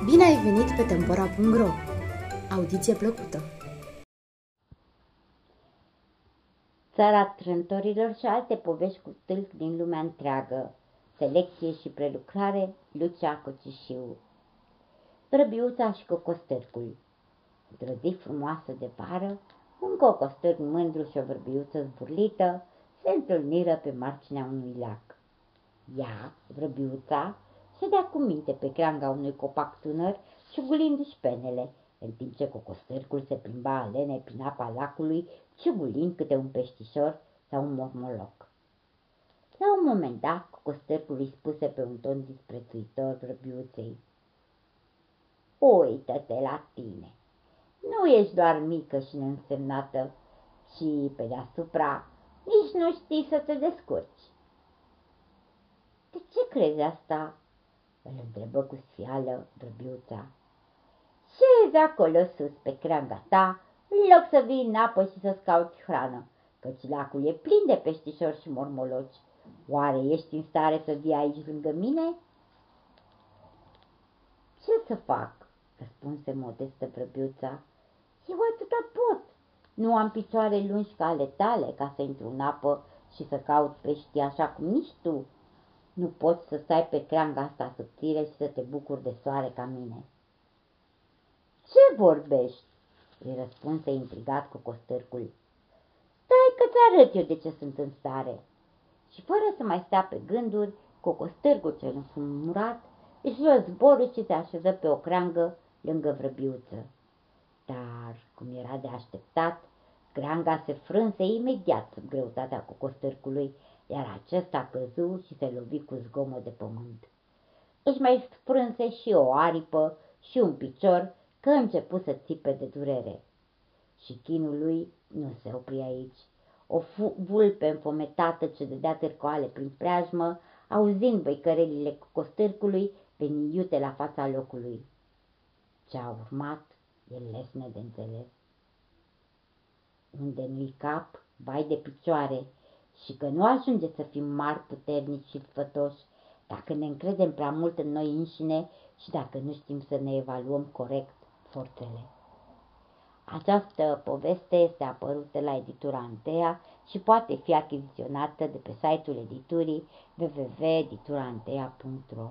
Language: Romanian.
ai venit pe Tempora.ro! Audiție plăcută! Țara trântorilor și alte povești cu stâlc din lumea întreagă. Selecție și prelucrare, Lucia Cocișiu. Vrăbiuța și cocostârcul. Într-o zi frumoasă de vară, un cocostârc mândru și o vrăbiuță zburlită se întâlniră pe marginea unui lac. Ea, vrăbiuța, ședea cu minte pe creanga unui copac tânăr, ciugulindu-și penele, în timp ce cocostârcul se plimba alene prin apa lacului, ciugulind câte un peștișor sau un mormoloc. La un moment dat, cocostârcul îi spuse pe un ton disprețuitor vrăbiuței. Uită-te la tine! Nu ești doar mică și neînsemnată, și pe deasupra nici nu știi să te descurci. De ce crezi asta? Îl întrebă cu sfială vrăbiuța. Ce acolo sus pe creanga ta, în loc să vii în apă și să-ți cauți hrană, căci lacul e plin de peștișori și mormoloci. Oare ești în stare să vii aici lângă mine? Ce să fac? răspunse modestă vrăbiuța. Eu atâta pot. Nu am picioare lungi ca ale tale ca să intru în apă și să caut pești așa cum nici tu. Nu poți să stai pe creanga asta subțire și să te bucuri de soare ca mine. Ce vorbești? îi răspunse intrigat cu costârcul. Stai că-ți arăt eu de ce sunt în stare. Și fără să mai stea pe gânduri, cocostârgul cel înfumurat își luă zborul și se așeză pe o creangă lângă vrăbiuță. Dar, cum era de așteptat, creanga se frânse imediat sub greutatea cocostârcului iar acesta căzu și se lovi cu zgomot de pământ. Își mai sprânse și o aripă și un picior, că începu să țipe de durere. Și chinul lui nu se opri aici. O vulpe înfometată ce dădea târcoale prin preajmă, auzind băicărelile costârcului, veni iute la fața locului. Ce a urmat e lesne de înțeles. Unde nu-i cap, vai de picioare, și că nu ajunge să fim mari, puternici și sfătoși dacă ne încredem prea mult în noi înșine și dacă nu știm să ne evaluăm corect forțele. Această poveste este apărută la editura Antea și poate fi achiziționată de pe site-ul editurii www.edituraantea.ro